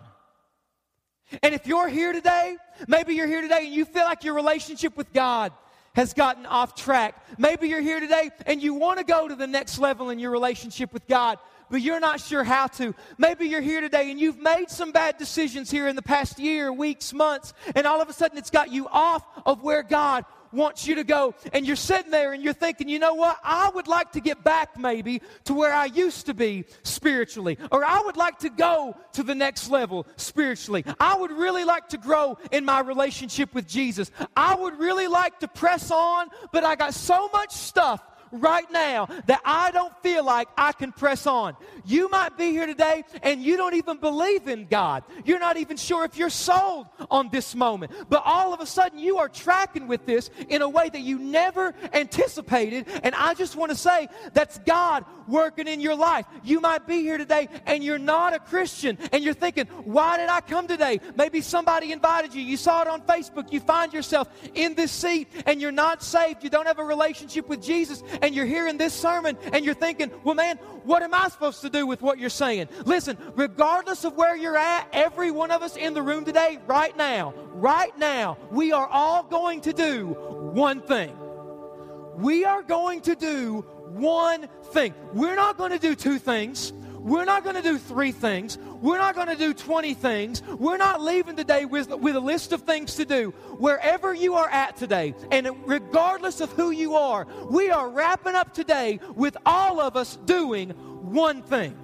And if you're here today, maybe you're here today and you feel like your relationship with God has gotten off track. Maybe you're here today and you want to go to the next level in your relationship with God, but you're not sure how to. Maybe you're here today and you've made some bad decisions here in the past year, weeks, months, and all of a sudden it's got you off of where God wants you to go. And you're sitting there and you're thinking, you know what? I would like to get back maybe to where I used to be spiritually. Or I would like to go to the next level spiritually. I would really like to grow in my relationship with Jesus. I would really like to press on, but I got so much stuff right now that I don't feel like I can press on. You might be here today and you don't even believe in God. You're not even sure if you're sold on this moment. But all of a sudden, you are tracking with this in a way that you never anticipated. And I just want to say that's God working in your life. You might be here today and you're not a Christian and you're thinking, why did I come today? Maybe somebody invited you. You saw it on Facebook. You find yourself in this seat and you're not saved. You don't have a relationship with Jesus and you're hearing this sermon and you're thinking, well, man, what am I supposed to do with what you're saying? Listen, regardless of where you're at, every one of us in the room today, right now, right now, we are all going to do one thing. We are going to do one thing. We're not going to do two things. We're not going to do three things. We're not going to do 20 things. We're not leaving today with, with a list of things to do. Wherever you are at today, and regardless of who you are, we are wrapping up today with all of us doing one thing.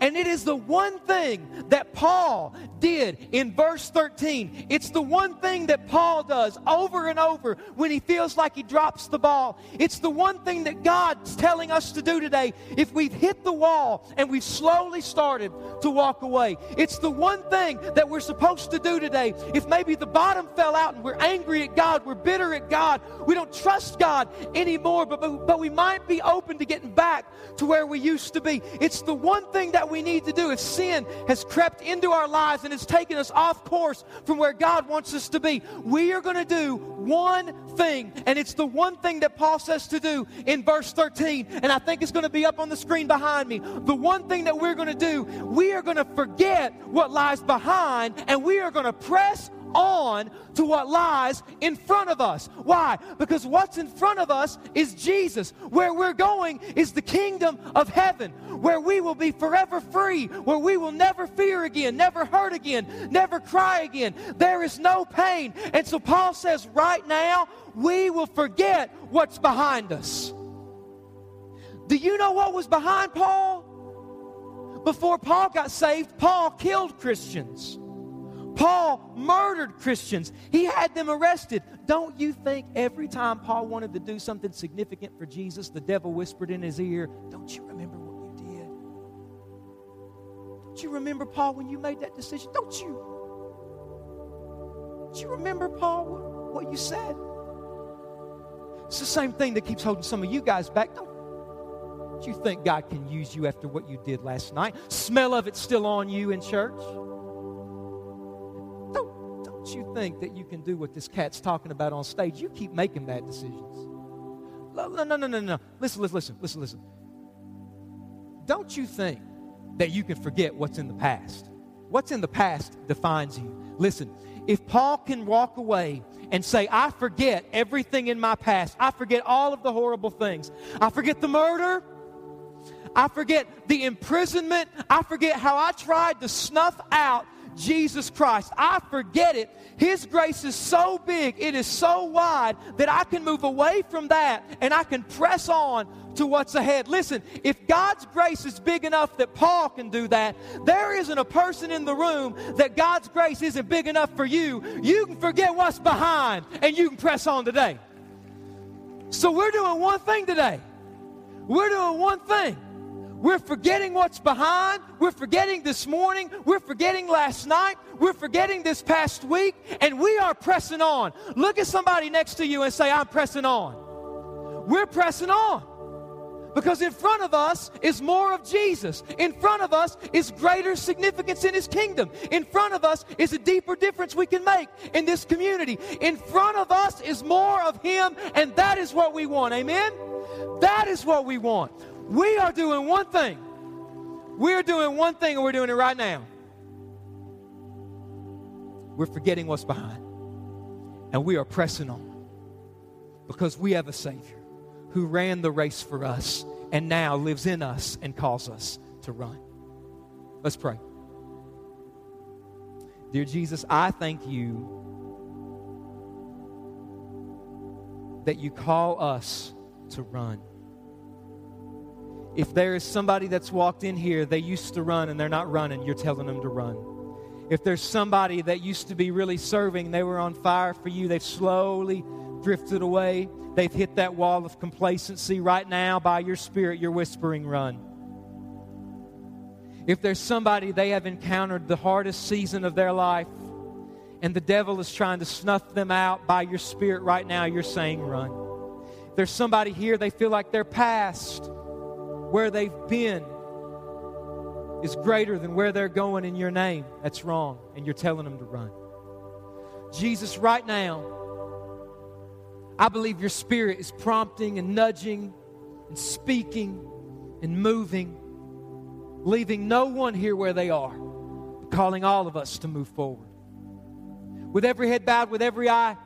And it is the one thing that Paul did in verse 13. It's the one thing that Paul does over and over when he feels like he drops the ball. It's the one thing that God's telling us to do today if we've hit the wall and we've slowly started to walk away. It's the one thing that we're supposed to do today if maybe the bottom fell out and we're angry at God, we're bitter at God, we don't trust God anymore, but, but, but we might be open to getting back to where we used to be. It's the one thing that that we need to do if sin has crept into our lives and has taken us off course from where God wants us to be. We are going to do one thing, and it's the one thing that Paul says to do in verse 13. And I think it's going to be up on the screen behind me. The one thing that we're going to do, we are going to forget what lies behind and we are going to press on to what lies in front of us. Why? Because what's in front of us is Jesus. Where we're going is the kingdom of heaven, where we will be forever free, where we will never fear again, never hurt again, never cry again. There is no pain. And so Paul says, right now, we will forget what's behind us. Do you know what was behind Paul? Before Paul got saved, Paul killed Christians. Paul murdered Christians, he had them arrested. Don't you think every time Paul wanted to do something significant for Jesus, the devil whispered in his ear, Don't you remember what you did? Don't you remember, Paul, when you made that decision? Don't you? Don't you remember, Paul, what, what you said? It's the same thing that keeps holding some of you guys back. Don't don't you think God can use you after what you did last night? Smell of it still on you in church? You think that you can do what this cat's talking about on stage? You keep making bad decisions. No, no, no, no, no. Listen, listen, listen, listen, listen. Don't you think that you can forget what's in the past? What's in the past defines you. Listen, if Paul can walk away and say, I forget everything in my past, I forget all of the horrible things, I forget the murder, I forget the imprisonment, I forget how I tried to snuff out Jesus Christ. I forget it. His grace is so big, it is so wide that I can move away from that and I can press on to what's ahead. Listen, if God's grace is big enough that Paul can do that, there isn't a person in the room that God's grace isn't big enough for you. You can forget what's behind and you can press on today. So we're doing one thing today. We're doing one thing. We're forgetting what's behind. We're forgetting this morning. We're forgetting last night. We're forgetting this past week. And we are pressing on. Look at somebody next to you and say, I'm pressing on. We're pressing on. Because in front of us is more of Jesus. In front of us is greater significance in His kingdom. In front of us is a deeper difference we can make in this community. In front of us is more of Him, and that is what we want. Amen? That is what we want. We are doing one thing. We're doing one thing, and we're doing it right now. We're forgetting what's behind. And we are pressing on because we have a Savior who ran the race for us and now lives in us and calls us to run. Let's pray. Dear Jesus, I thank you that you call us to run. If there is somebody that's walked in here, they used to run and they're not running, you're telling them to run. If there's somebody that used to be really serving, they were on fire for you, they've slowly drifted away. They've hit that wall of complacency. Right now, by your Spirit, you're whispering, run. If there's somebody they have encountered the hardest season of their life, and the devil is trying to snuff them out by your Spirit right now, you're saying, run. If there's somebody here, they feel like their past, where they've been, is greater than where they're going in your name. That's wrong, and you're telling them to run. Jesus, right now, I believe your spirit is prompting and nudging and speaking and moving, leaving no one here where they are, calling all of us to move forward. With every head bowed, with every eye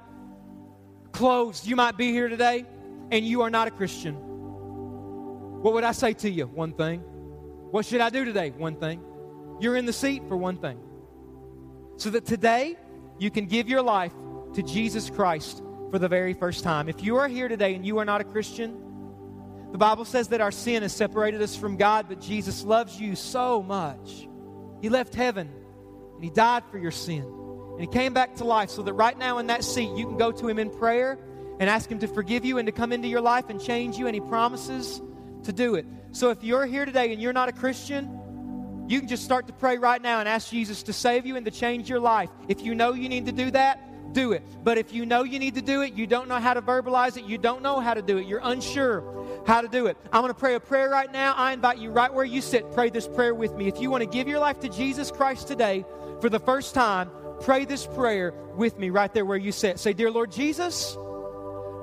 closed, you might be here today and you are not a Christian. What would I say to you? One thing. What should I do today? One thing. You're in the seat for one thing. So that today you can give your life to Jesus Christ for the very first time. If you are here today and you are not a Christian, the Bible says that our sin has separated us from God, but Jesus loves you so much. He left heaven and He died for your sin. And He came back to life so that right now in that seat you can go to Him in prayer and ask Him to forgive you and to come into your life and change you, and He promises to do it. So if you're here today and you're not a Christian, you can just start to pray right now and ask Jesus to save you and to change your life. If you know you need to do that, do it. But if you know you need to do it, you don't know how to verbalize it, you don't know how to do it, you're unsure how to do it. I'm going to pray a prayer right now. I invite you right where you sit, pray this prayer with me. If you want to give your life to Jesus Christ today for the first time, pray this prayer with me right there where you sit. Say, Dear Lord Jesus,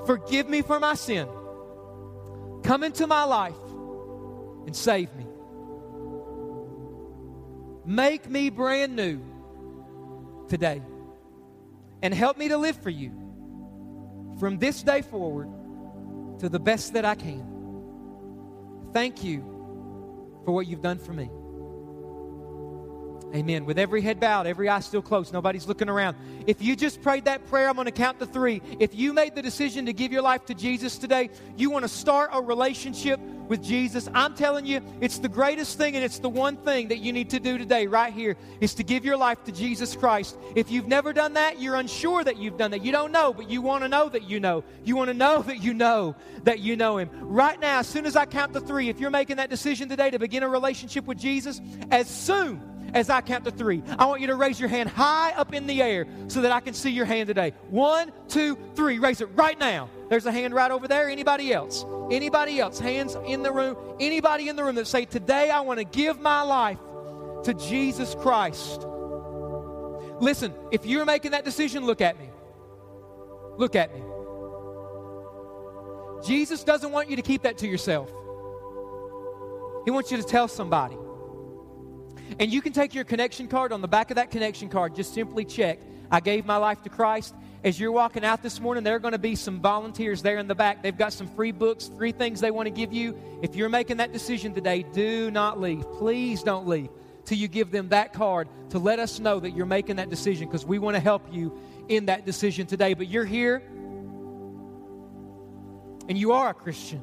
forgive me for my sin. Come into my life and save me. Make me brand new today. And help me to live for you from this day forward to the best that I can. Thank you for what you've done for me. Amen. With every head bowed, every eye still closed, nobody's looking around. If you just prayed that prayer, I'm going to count to three. If you made the decision to give your life to Jesus today, you want to start a relationship with Jesus, I'm telling you, it's the greatest thing and it's the one thing that you need to do today, right here, is to give your life to Jesus Christ. If you've never done that, you're unsure that you've done that. You don't know, but you want to know that you know. You want to know that you know that you know Him. Right now, as soon as I count to three, if you're making that decision today to begin a relationship with Jesus, as soon as I count to three. I want you to raise your hand high up in the air so that I can see your hand today. One, two, three. Raise it right now. There's a hand right over there. Anybody else? Anybody else? Hands in the room. Anybody in the room that say, Today I want to give my life to Jesus Christ. Listen, if you're making that decision, look at me. Look at me. Jesus doesn't want you to keep that to yourself. He wants you to tell somebody. And you can take your connection card. On the back of that connection card, just simply check, I gave my life to Christ. As you're walking out this morning, there are going to be some volunteers there in the back. They've got some free books, three things they want to give you. If you're making that decision today, do not leave. Please don't leave till you give them that card to let us know that you're making that decision because we want to help you in that decision today. But you're here and you are a Christian.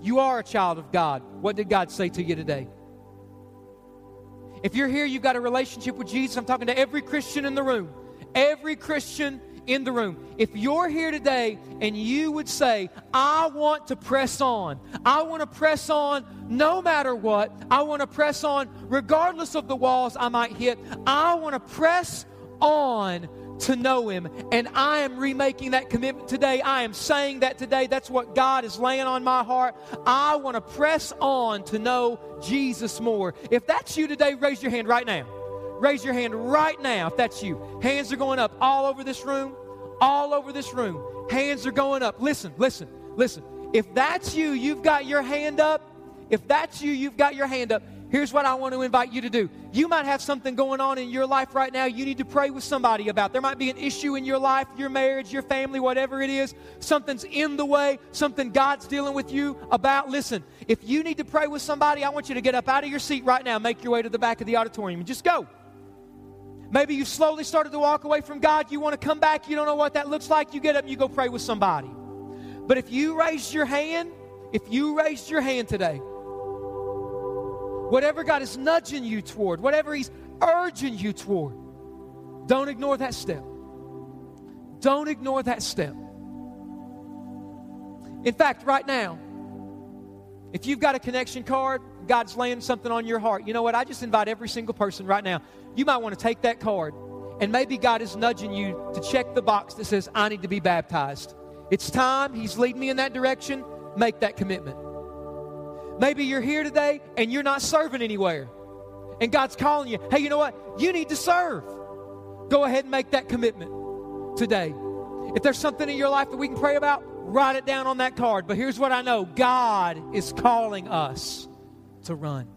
You are a child of God. What did God say to you today? If you're here, you've got a relationship with Jesus. I'm talking to every Christian in the room. Every Christian in the room. If you're here today and you would say, I want to press on, I want to press on no matter what, I want to press on regardless of the walls I might hit, I want to press on to know Him. And I am remaking that commitment today. I am saying that today. That's what God is laying on my heart. I want to press on to know Jesus more. If that's you today, raise your hand right now. Raise your hand right now if that's you. Hands are going up all over this room, all over this room. Hands are going up. Listen, listen, listen. If that's you, you've got your hand up. If that's you, you've got your hand up. Here's what I want to invite you to do. You might have something going on in your life right now you need to pray with somebody about. There might be an issue in your life, your marriage, your family, whatever it is. Something's in the way, something God's dealing with you about. Listen, if you need to pray with somebody, I want you to get up out of your seat right now, make your way to the back of the auditorium, and just go. Maybe you slowly started to walk away from God. You want to come back. You don't know what that looks like. You get up and you go pray with somebody. But if you raised your hand, if you raised your hand today, Whatever God is nudging you toward, whatever He's urging you toward, don't ignore that step. Don't ignore that step. In fact, right now, if you've got a connection card, God's laying something on your heart. You know what? I just invite every single person right now. You might want to take that card, and maybe God is nudging you to check the box that says, I need to be baptized. It's time. He's leading me in that direction. Make that commitment. Maybe you're here today and you're not serving anywhere. And God's calling you, hey, you know what? You need to serve. Go ahead and make that commitment today. If there's something in your life that we can pray about, write it down on that card. But here's what I know God is calling us to run.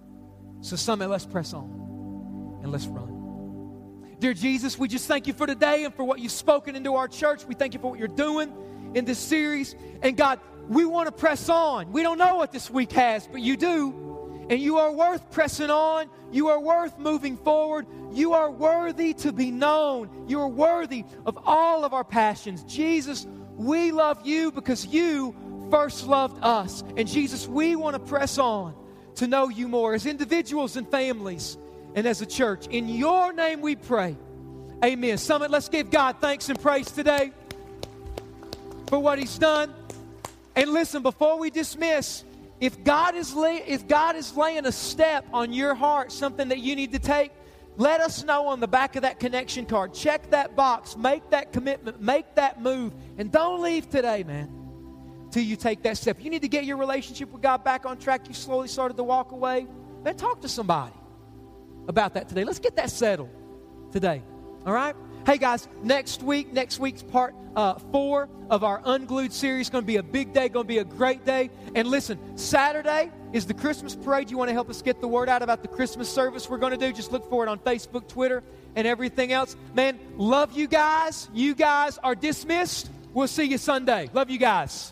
So, Summit, let's press on and let's run. Dear Jesus, we just thank you for today and for what you've spoken into our church. We thank you for what you're doing in this series. And God, we want to press on. We don't know what this week has, but you do. And you are worth pressing on. You are worth moving forward. You are worthy to be known. You are worthy of all of our passions. Jesus, we love you because you first loved us. And Jesus, we want to press on to know you more as individuals and families and as a church. In your name we pray. Amen. Summit, let's give God thanks and praise today for what He's done. And listen, before we dismiss, if God is lay, if God is laying a step on your heart, something that you need to take, let us know on the back of that connection card. Check that box, make that commitment, make that move, and don't leave today, man, till you take that step. You need to get your relationship with God back on track. You slowly started to walk away. Man, talk to somebody about that today. Let's get that settled today. All right? Hey guys, next week, next week's part uh, four of our Unglued series. Going to be a big day, going to be a great day. And listen, Saturday is the Christmas parade. You want to help us get the word out about the Christmas service we're going to do? Just look for it on Facebook, Twitter, and everything else. Man, love you guys. You guys are dismissed. We'll see you Sunday. Love you guys.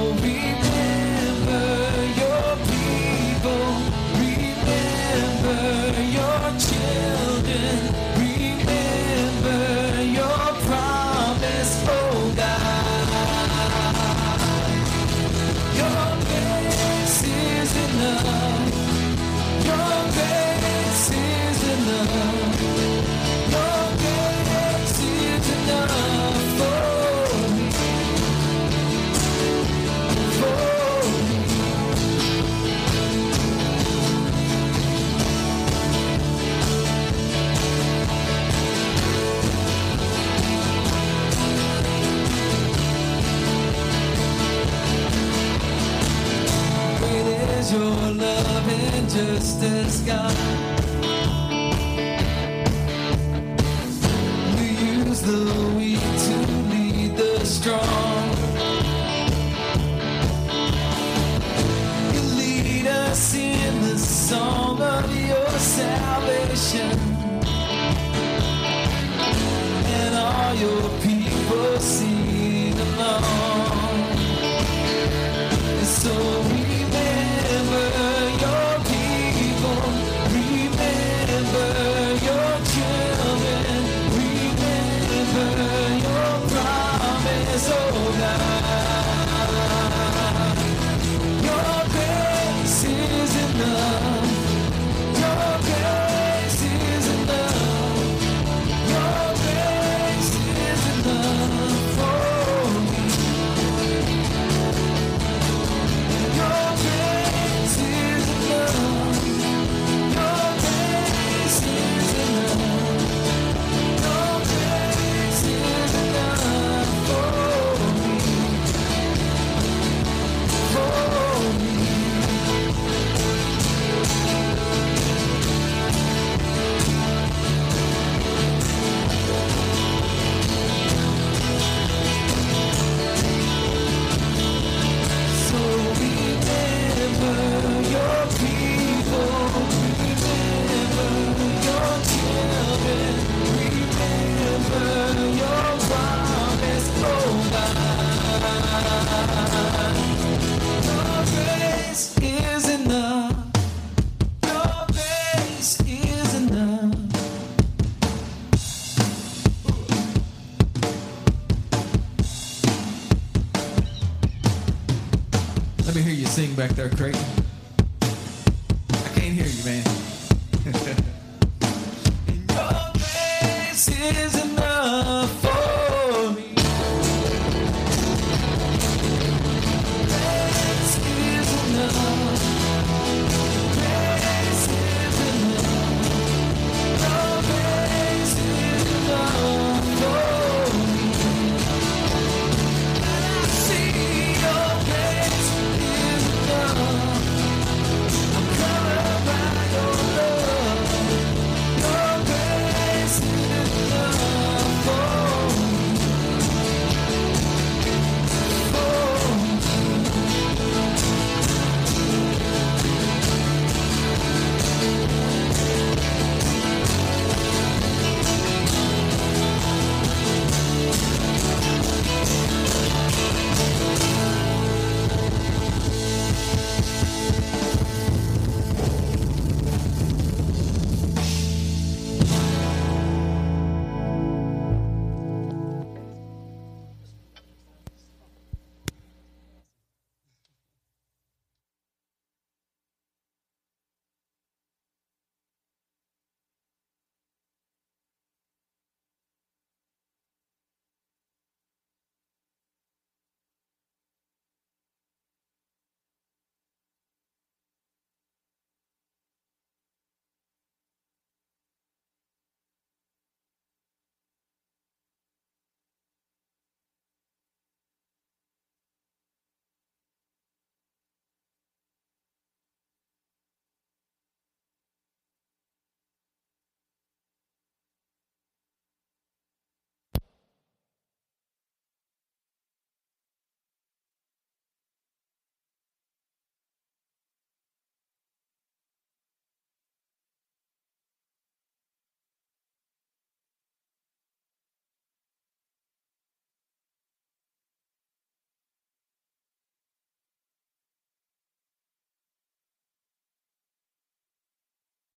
nation and all your people see.